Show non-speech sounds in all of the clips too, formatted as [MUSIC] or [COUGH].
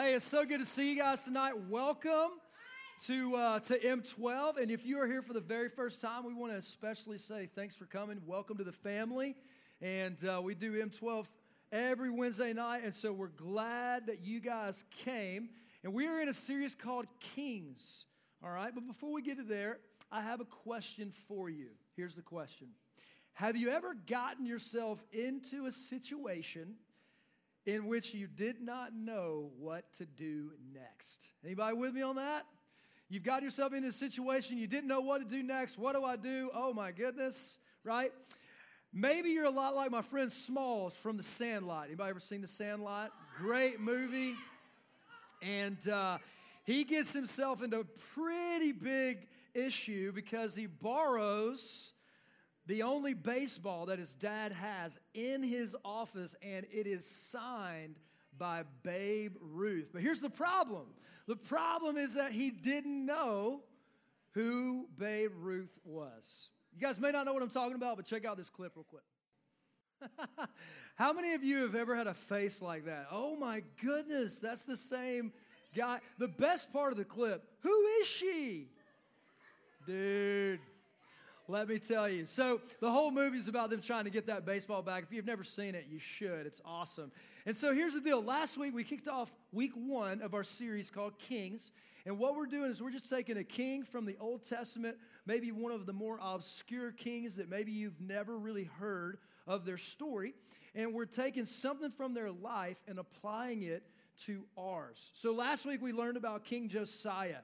Hey, it's so good to see you guys tonight. Welcome to uh, to M12. And if you are here for the very first time, we want to especially say thanks for coming. Welcome to the family. And uh, we do M12 every Wednesday night, and so we're glad that you guys came. And we are in a series called Kings. All right, but before we get to there, I have a question for you. Here's the question Have you ever gotten yourself into a situation? In which you did not know what to do next. Anybody with me on that? You've got yourself in a situation you didn't know what to do next. What do I do? Oh my goodness, right? Maybe you're a lot like my friend Smalls from The Sandlot. Anybody ever seen The Sandlot? Great movie. And uh, he gets himself into a pretty big issue because he borrows the only baseball that his dad has in his office, and it is signed by Babe Ruth. But here's the problem the problem is that he didn't know who Babe Ruth was. You guys may not know what I'm talking about, but check out this clip real quick. [LAUGHS] How many of you have ever had a face like that? Oh my goodness, that's the same guy. The best part of the clip, who is she? Dude, let me tell you. So, the whole movie is about them trying to get that baseball back. If you've never seen it, you should. It's awesome. And so, here's the deal. Last week, we kicked off week one of our series called Kings. And what we're doing is we're just taking a king from the Old Testament, maybe one of the more obscure kings that maybe you've never really heard of their story. And we're taking something from their life and applying it to ours. So, last week, we learned about King Josiah.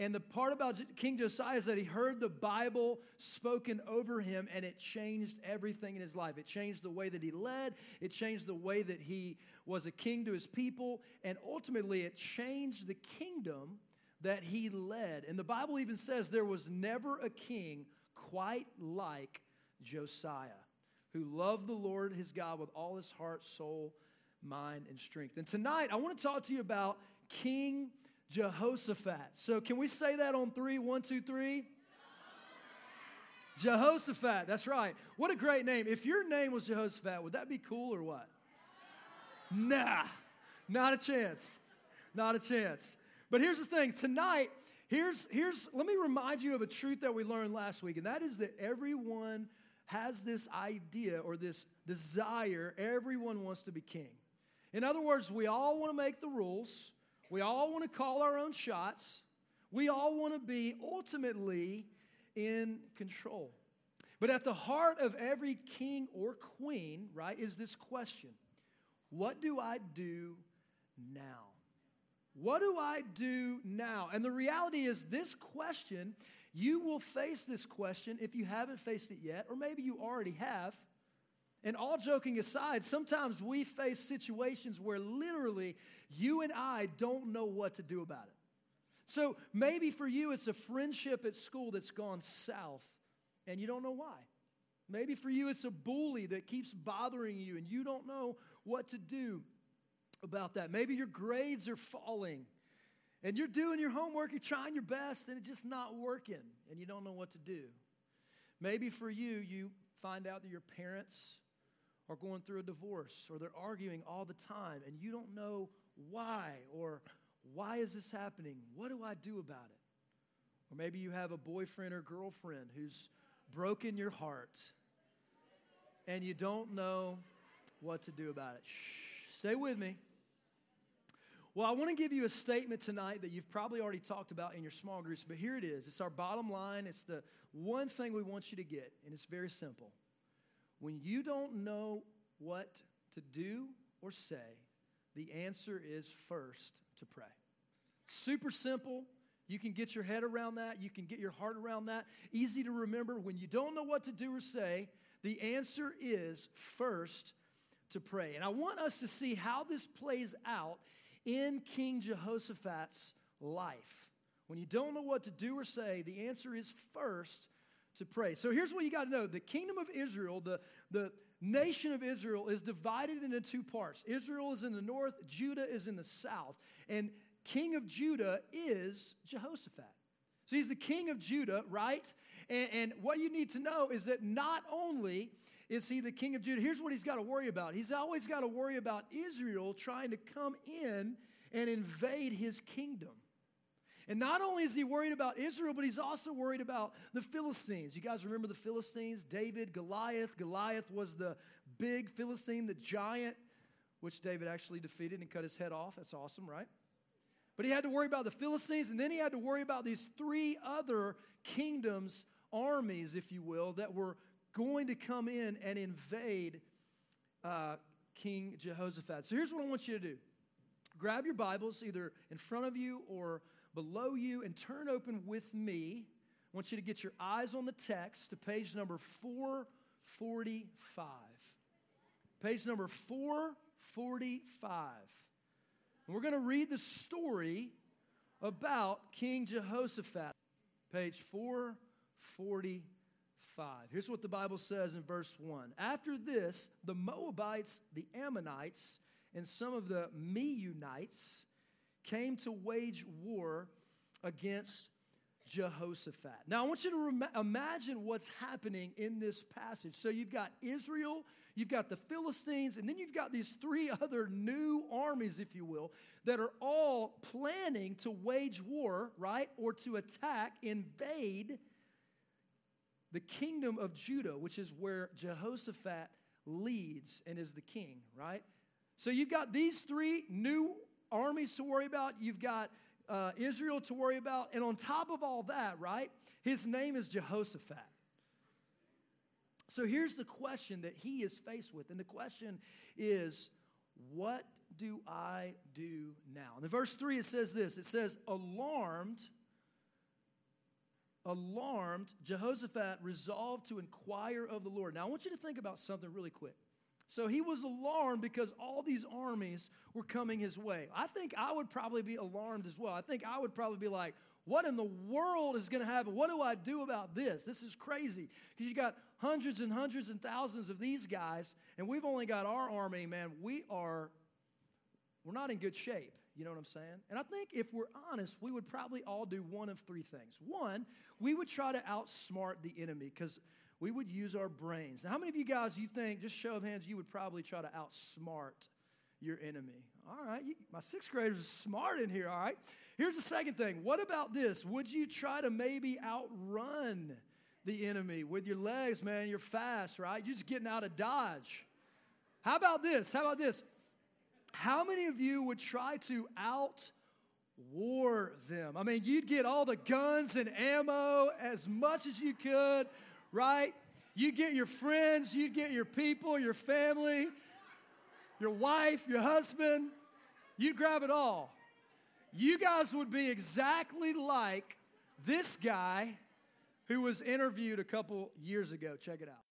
And the part about King Josiah is that he heard the Bible spoken over him and it changed everything in his life. It changed the way that he led, it changed the way that he was a king to his people, and ultimately it changed the kingdom that he led. And the Bible even says there was never a king quite like Josiah, who loved the Lord his God with all his heart, soul, mind, and strength. And tonight I want to talk to you about King Jehoshaphat. So, can we say that on three? One, two, three. Jehoshaphat, that's right. What a great name. If your name was Jehoshaphat, would that be cool or what? Nah, not a chance. Not a chance. But here's the thing tonight, here's, here's, let me remind you of a truth that we learned last week, and that is that everyone has this idea or this desire, everyone wants to be king. In other words, we all want to make the rules. We all want to call our own shots. We all want to be ultimately in control. But at the heart of every king or queen, right, is this question What do I do now? What do I do now? And the reality is, this question, you will face this question if you haven't faced it yet, or maybe you already have. And all joking aside, sometimes we face situations where literally you and I don't know what to do about it. So maybe for you, it's a friendship at school that's gone south and you don't know why. Maybe for you, it's a bully that keeps bothering you and you don't know what to do about that. Maybe your grades are falling and you're doing your homework, you're trying your best, and it's just not working and you don't know what to do. Maybe for you, you find out that your parents are going through a divorce or they're arguing all the time and you don't know why or why is this happening? What do I do about it? Or maybe you have a boyfriend or girlfriend who's broken your heart and you don't know what to do about it. Shh, stay with me. Well, I want to give you a statement tonight that you've probably already talked about in your small groups, but here it is. It's our bottom line. It's the one thing we want you to get, and it's very simple. When you don't know what to do or say, the answer is first to pray. Super simple. You can get your head around that. You can get your heart around that. Easy to remember. When you don't know what to do or say, the answer is first to pray. And I want us to see how this plays out in King Jehoshaphat's life. When you don't know what to do or say, the answer is first to pray. So here's what you got to know the kingdom of Israel, the, the nation of Israel, is divided into two parts. Israel is in the north, Judah is in the south. And king of Judah is Jehoshaphat. So he's the king of Judah, right? And, and what you need to know is that not only is he the king of Judah, here's what he's got to worry about. He's always got to worry about Israel trying to come in and invade his kingdom. And not only is he worried about Israel, but he's also worried about the Philistines. You guys remember the Philistines? David, Goliath. Goliath was the big Philistine, the giant, which David actually defeated and cut his head off. That's awesome, right? But he had to worry about the Philistines, and then he had to worry about these three other kingdoms, armies, if you will, that were going to come in and invade uh, King Jehoshaphat. So here's what I want you to do grab your Bibles, either in front of you or below you, and turn open with me. I want you to get your eyes on the text to page number 445. Page number 445. And we're going to read the story about King Jehoshaphat. Page 445. Here's what the Bible says in verse 1. After this, the Moabites, the Ammonites, and some of the Meunites came to wage war against Jehoshaphat. Now, I want you to rem- imagine what's happening in this passage. So, you've got Israel, you've got the Philistines, and then you've got these three [LAUGHS] other new armies, if you will, that are all planning to wage war, right? Or to attack, invade the kingdom of Judah, which is where Jehoshaphat leads and is the king, right? So, you've got these three new armies to worry about, you've got uh, Israel to worry about, and on top of all that, right, his name is Jehoshaphat. So here's the question that he is faced with, and the question is, what do I do now? In the verse 3, it says this it says, Alarmed, alarmed, Jehoshaphat resolved to inquire of the Lord. Now, I want you to think about something really quick. So he was alarmed because all these armies were coming his way. I think I would probably be alarmed as well. I think I would probably be like, what in the world is going to happen? What do I do about this? This is crazy. Because you got hundreds and hundreds and thousands of these guys, and we've only got our army, man. We are, we're not in good shape. You know what I'm saying? And I think if we're honest, we would probably all do one of three things. One, we would try to outsmart the enemy because we would use our brains. Now, how many of you guys you think, just show of hands, you would probably try to outsmart your enemy? All right, you, my sixth graders are smart in here, all right? Here's the second thing. What about this? Would you try to maybe outrun the enemy with your legs, man? You're fast, right? You're just getting out of dodge. How about this? How about this? How many of you would try to out war them? I mean, you'd get all the guns and ammo as much as you could right? You get your friends, you get your people, your family, your wife, your husband, you grab it all. You guys would be exactly like this guy who was interviewed a couple years ago. Check it out.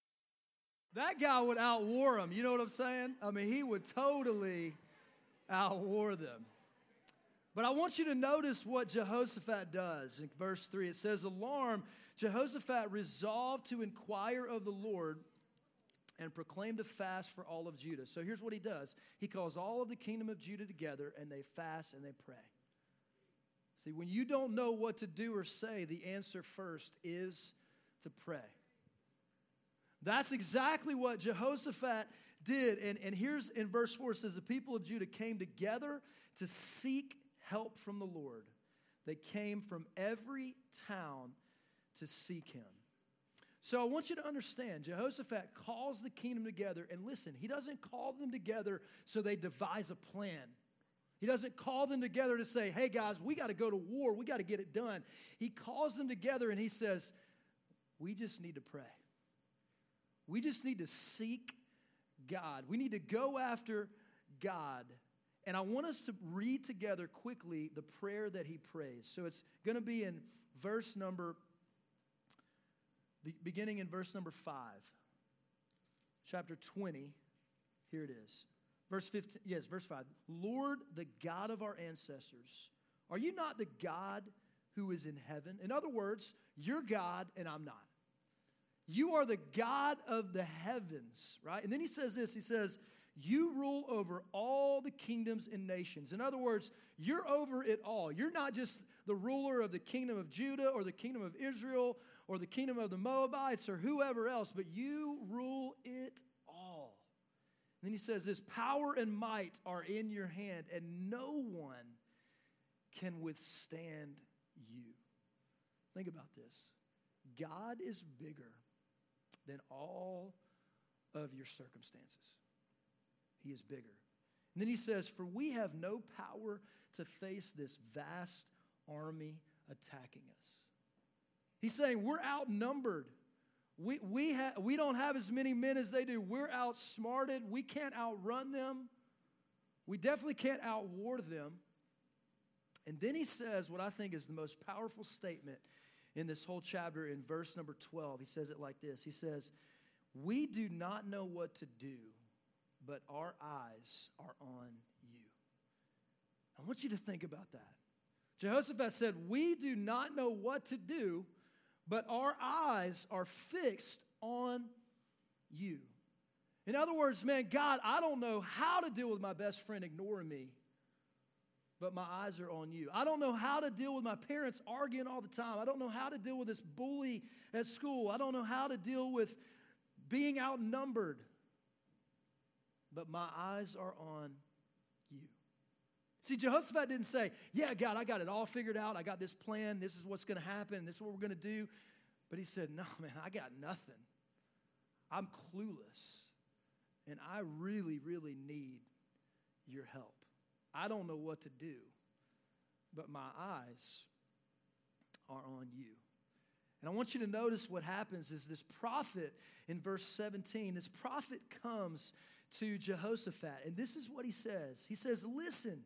That guy would outwar them. You know what I'm saying? I mean, he would totally outwar them. But I want you to notice what Jehoshaphat does. In verse 3, it says, Alarm Jehoshaphat resolved to inquire of the Lord and proclaimed a fast for all of Judah. So here's what he does he calls all of the kingdom of Judah together, and they fast and they pray. See, when you don't know what to do or say, the answer first is to pray. That's exactly what Jehoshaphat did. And, and here's in verse 4 it says, The people of Judah came together to seek help from the Lord. They came from every town to seek him. So I want you to understand Jehoshaphat calls the kingdom together, and listen, he doesn't call them together so they devise a plan. He doesn't call them together to say, hey guys, we got to go to war, we got to get it done. He calls them together and he says, we just need to pray. We just need to seek God. We need to go after God. And I want us to read together quickly the prayer that he prays. So it's going to be in verse number beginning in verse number 5, chapter 20. Here it is. Verse 15, yes, verse 5. Lord, the God of our ancestors, are you not the God who is in heaven? In other words, you're God and I'm not. You are the God of the heavens, right? And then he says this he says, You rule over all the kingdoms and nations. In other words, you're over it all. You're not just the ruler of the kingdom of Judah or the kingdom of Israel or the kingdom of the Moabites or whoever else, but you rule it all. Then he says this power and might are in your hand, and no one can withstand you. Think about this God is bigger than all of your circumstances, He is bigger. And then he says, For we have no power to face this vast army attacking us. He's saying we're outnumbered. We, we, ha- we don't have as many men as they do. We're outsmarted. We can't outrun them. We definitely can't outwar them. And then he says what I think is the most powerful statement in this whole chapter in verse number 12. He says it like this He says, We do not know what to do, but our eyes are on you. I want you to think about that. Jehoshaphat said, We do not know what to do, but our eyes are fixed on you. In other words, man, God, I don't know how to deal with my best friend ignoring me, but my eyes are on you. I don't know how to deal with my parents arguing all the time. I don't know how to deal with this bully at school. I don't know how to deal with being outnumbered, but my eyes are on. See, Jehoshaphat didn't say, Yeah, God, I got it all figured out. I got this plan. This is what's going to happen. This is what we're going to do. But he said, No, man, I got nothing. I'm clueless. And I really, really need your help. I don't know what to do, but my eyes are on you. And I want you to notice what happens is this prophet in verse 17, this prophet comes to Jehoshaphat, and this is what he says. He says, Listen,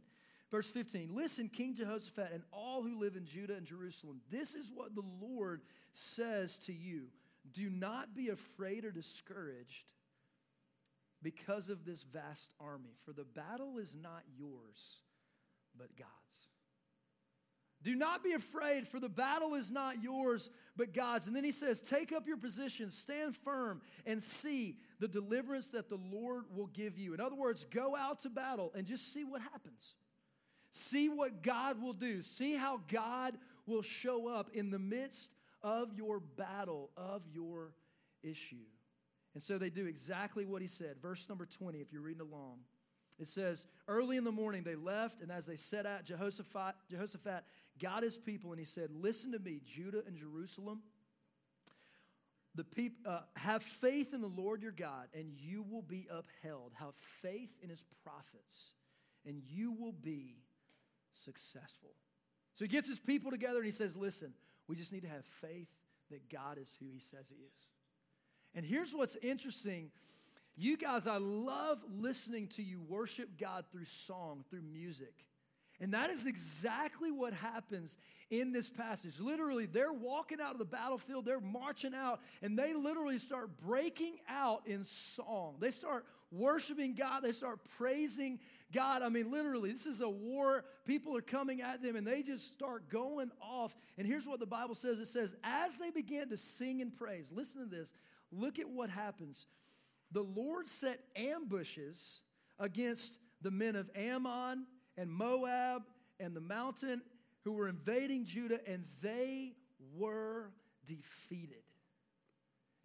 Verse 15 Listen, King Jehoshaphat, and all who live in Judah and Jerusalem, this is what the Lord says to you Do not be afraid or discouraged because of this vast army, for the battle is not yours, but God's. Do not be afraid, for the battle is not yours, but God's. And then he says, Take up your position, stand firm, and see the deliverance that the Lord will give you. In other words, go out to battle and just see what happens. See what God will do. See how God will show up in the midst of your battle, of your issue. And so they do exactly what he said. Verse number 20, if you're reading along. It says, Early in the morning they left, and as they set out, Jehoshaphat, Jehoshaphat got his people, and he said, Listen to me, Judah and Jerusalem. The peop, uh, have faith in the Lord your God, and you will be upheld. Have faith in his prophets, and you will be successful. So he gets his people together and he says, Listen, we just need to have faith that God is who he says he is. And here's what's interesting. You guys, I love listening to you worship God through song, through music. And that is exactly what happens in this passage. Literally, they're walking out of the battlefield, they're marching out, and they literally start breaking out in song. They start worshiping God, they start praising God. I mean, literally, this is a war. People are coming at them, and they just start going off. And here's what the Bible says it says, as they began to sing and praise, listen to this, look at what happens. The Lord set ambushes against the men of Ammon and Moab and the mountain who were invading Judah, and they were defeated.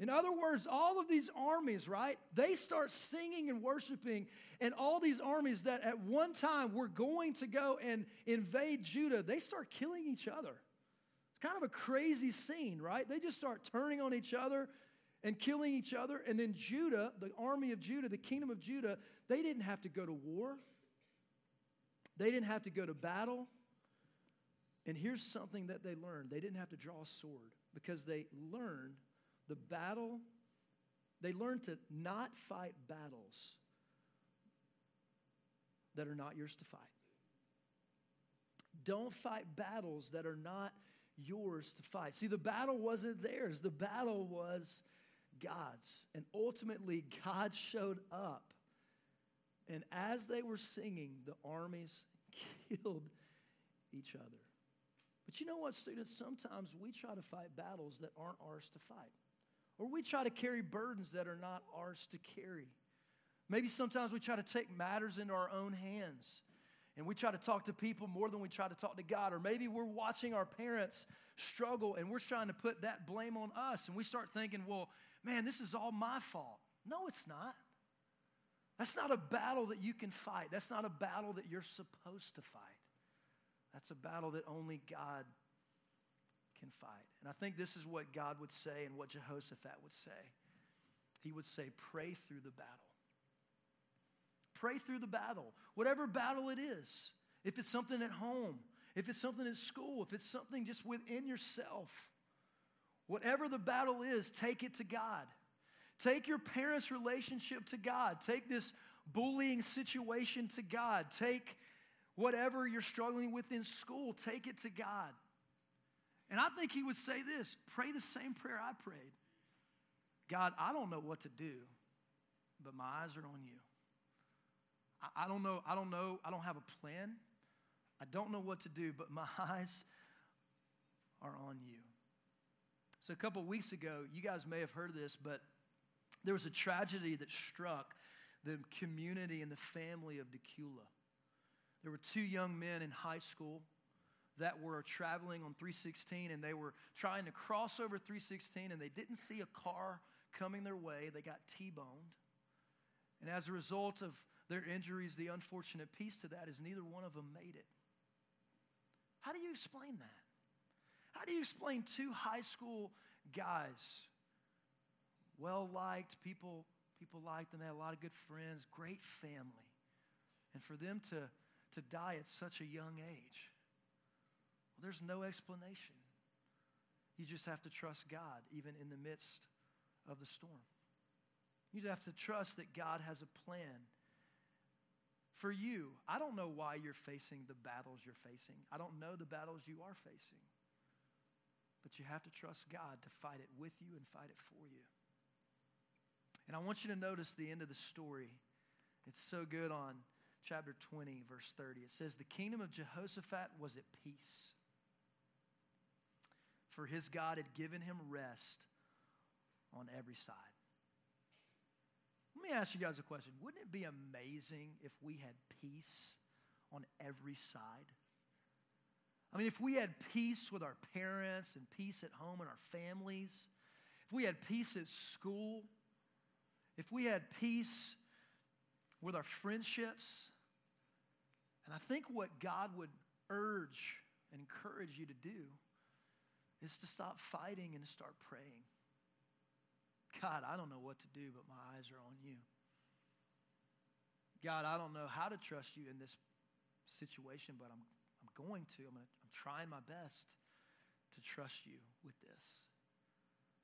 In other words, all of these armies, right? They start singing and worshiping, and all these armies that at one time were going to go and invade Judah, they start killing each other. It's kind of a crazy scene, right? They just start turning on each other and killing each other. And then Judah, the army of Judah, the kingdom of Judah, they didn't have to go to war, they didn't have to go to battle. And here's something that they learned they didn't have to draw a sword because they learned the battle, they learned to not fight battles that are not yours to fight. Don't fight battles that are not yours to fight. See, the battle wasn't theirs, the battle was God's. And ultimately, God showed up. And as they were singing, the armies [LAUGHS] killed each other. But you know what, students? Sometimes we try to fight battles that aren't ours to fight. Or we try to carry burdens that are not ours to carry. Maybe sometimes we try to take matters into our own hands and we try to talk to people more than we try to talk to God. Or maybe we're watching our parents struggle and we're trying to put that blame on us and we start thinking, well, man, this is all my fault. No, it's not. That's not a battle that you can fight. That's not a battle that you're supposed to fight. That's a battle that only God can fight. And I think this is what God would say and what Jehoshaphat would say. He would say, Pray through the battle. Pray through the battle, whatever battle it is. If it's something at home, if it's something at school, if it's something just within yourself, whatever the battle is, take it to God. Take your parents' relationship to God. Take this bullying situation to God. Take whatever you're struggling with in school, take it to God. And I think he would say this pray the same prayer I prayed God, I don't know what to do, but my eyes are on you. I, I don't know, I don't know, I don't have a plan. I don't know what to do, but my [LAUGHS] eyes are on you. So, a couple weeks ago, you guys may have heard of this, but there was a tragedy that struck the community and the family of Dacula. There were two young men in high school that were traveling on 316 and they were trying to cross over 316 and they didn't see a car coming their way. They got T boned. And as a result of their injuries, the unfortunate piece to that is neither one of them made it. How do you explain that? How do you explain two high school guys, well liked, people, people liked them, they had a lot of good friends, great family, and for them to, to die at such a young age? Well, there's no explanation. You just have to trust God, even in the midst of the storm. You just have to trust that God has a plan for you. I don't know why you're facing the battles you're facing, I don't know the battles you are facing. But you have to trust God to fight it with you and fight it for you. And I want you to notice the end of the story. It's so good on chapter 20, verse 30. It says, The kingdom of Jehoshaphat was at peace for his God had given him rest on every side. Let me ask you guys a question. Wouldn't it be amazing if we had peace on every side? I mean, if we had peace with our parents and peace at home and our families, if we had peace at school, if we had peace with our friendships, and I think what God would urge and encourage you to do is to stop fighting and to start praying. God, I don't know what to do, but my eyes are on you. God, I don't know how to trust you in this situation, but I'm, I'm going to. I'm, gonna, I'm trying my best to trust you with this.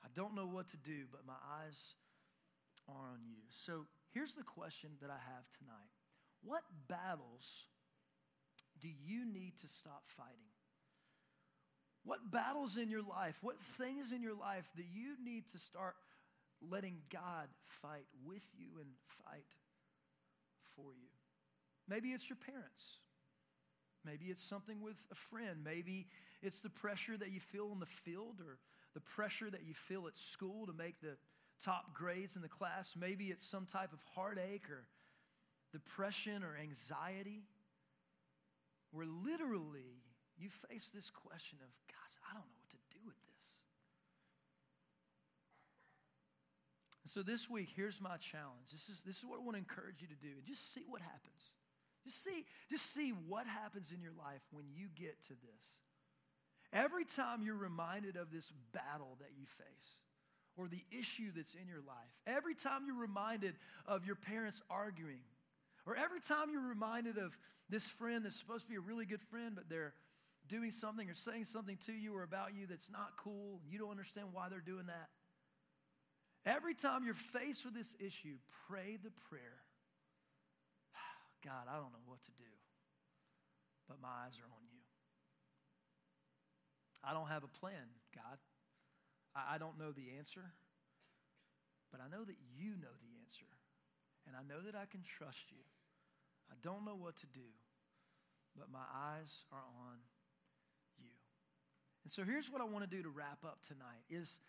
I don't know what to do, but my eyes are on you. So here's the question that I have tonight What battles do you need to stop fighting? What battles in your life, what things in your life that you need to start letting God fight with you and fight for you? Maybe it's your parents. Maybe it's something with a friend. Maybe it's the pressure that you feel in the field or the pressure that you feel at school to make the top grades in the class. Maybe it's some type of heartache or depression or anxiety where literally you face this question of, gosh, I don't know what to do with this. So this week, here's my challenge. This is, this is what I want to encourage you to do. Just see what happens. Just see, just see what happens in your life when you get to this. Every time you're reminded of this battle that you face, or the issue that's in your life, every time you're reminded of your parents arguing, or every time you're reminded of this friend that's supposed to be a really good friend, but they're doing something or saying something to you or about you that's not cool, you don't understand why they're doing that. Every time you're faced with this issue, pray the prayer [SIGHS] God, I don't know what to do, but my eyes are on you. I don't have a plan, God. I, don't know the answer, but I know that you know the answer. And I know that I can trust you. I don't know what to do, but my eyes are on you. and so here's what I want to do to wrap up tonight is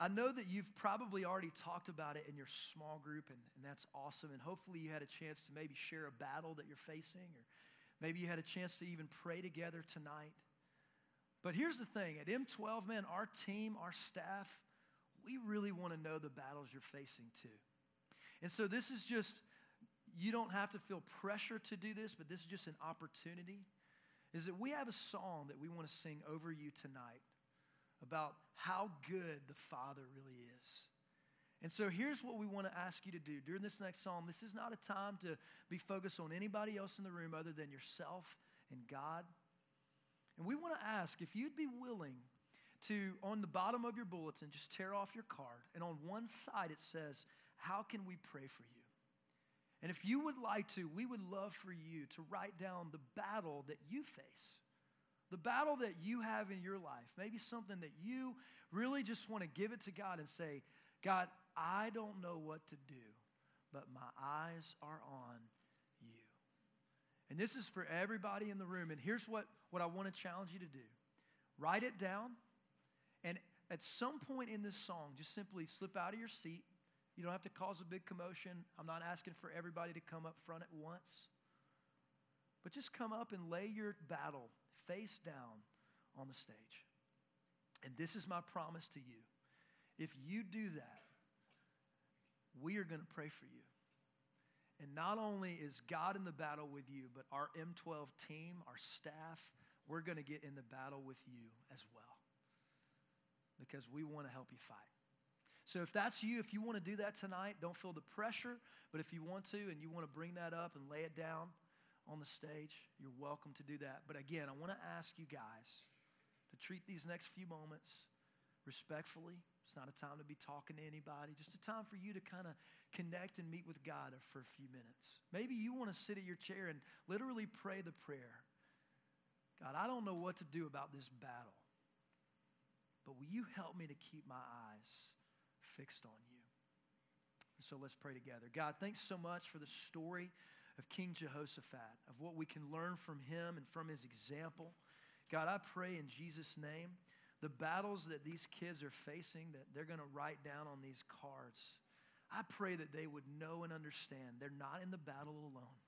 I know that you've probably already talked about it in your small group, and, and that's awesome. And hopefully, you had a chance to maybe share a battle that you're facing, or maybe you had a chance to even pray together tonight. But here's the thing at M12, man, our team, our staff, we really want to know the battles you're facing too. And so, this is just you don't have to feel pressure to do this, but this is just an opportunity, is that we have a song that we want to sing over you tonight about how good the Father really is. And so here's what we want to ask you to do during this next psalm. This is not a time to be focused on anybody else in the room other than yourself and God. And we want to ask if you'd be willing to, on the bottom of your bulletin, just tear off your card. And on one side it says, How can we pray for you? And if you would like to, we would love for you to write down the battle that you face, the battle that you have in your life, maybe something that you really just want to give it to God and say, God, I don't know what to do, but my eyes are on. And this is for everybody in the room. And here's what, what I want to challenge you to do write it down, and at some point in this song, just simply slip out of your seat you don't have to cause a big commotion. I'm not asking for everybody to come up front at once. But just come up and lay your battle face down on the stage. And this is my promise to you. If you do that, we are going to pray for you. And not only is God in the battle with you, but our M12 team, our staff, we're going to get in the battle with you as well. Because we want to help you fight. So if that's you, if you want to do that tonight, don't feel the pressure. But if you want to and you want to bring that up and lay it down on the stage, you're welcome to do that. But again, I want to ask you guys to treat these next few moments respectfully. It's not a time to be talking to anybody, just a time for you to kind of connect and meet with God for a few minutes. Maybe you want to sit at your chair and literally pray the prayer God, I don't know what to do about this battle, but will you help me to keep my eyes fixed on you. So let's pray together. God, thanks so much for the story of King Jehoshaphat, of what we can learn from him and from his example. God, I pray in Jesus' name, the battles that these kids are facing, that they're going to write down on these cards, I pray that they would know and understand they're not in the battle alone.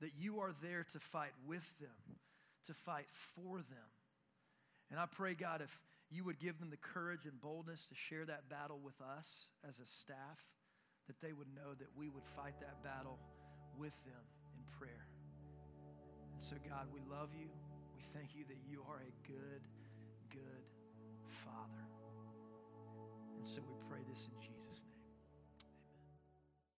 That you are there to fight with them, to fight for them. And I pray, God, if you would give them the courage and boldness to share that battle with us as a staff, that they would know that we would fight that battle with them in prayer. And so, God, we love you. We thank you that you are a good, Father. And so we pray this in Jesus' name.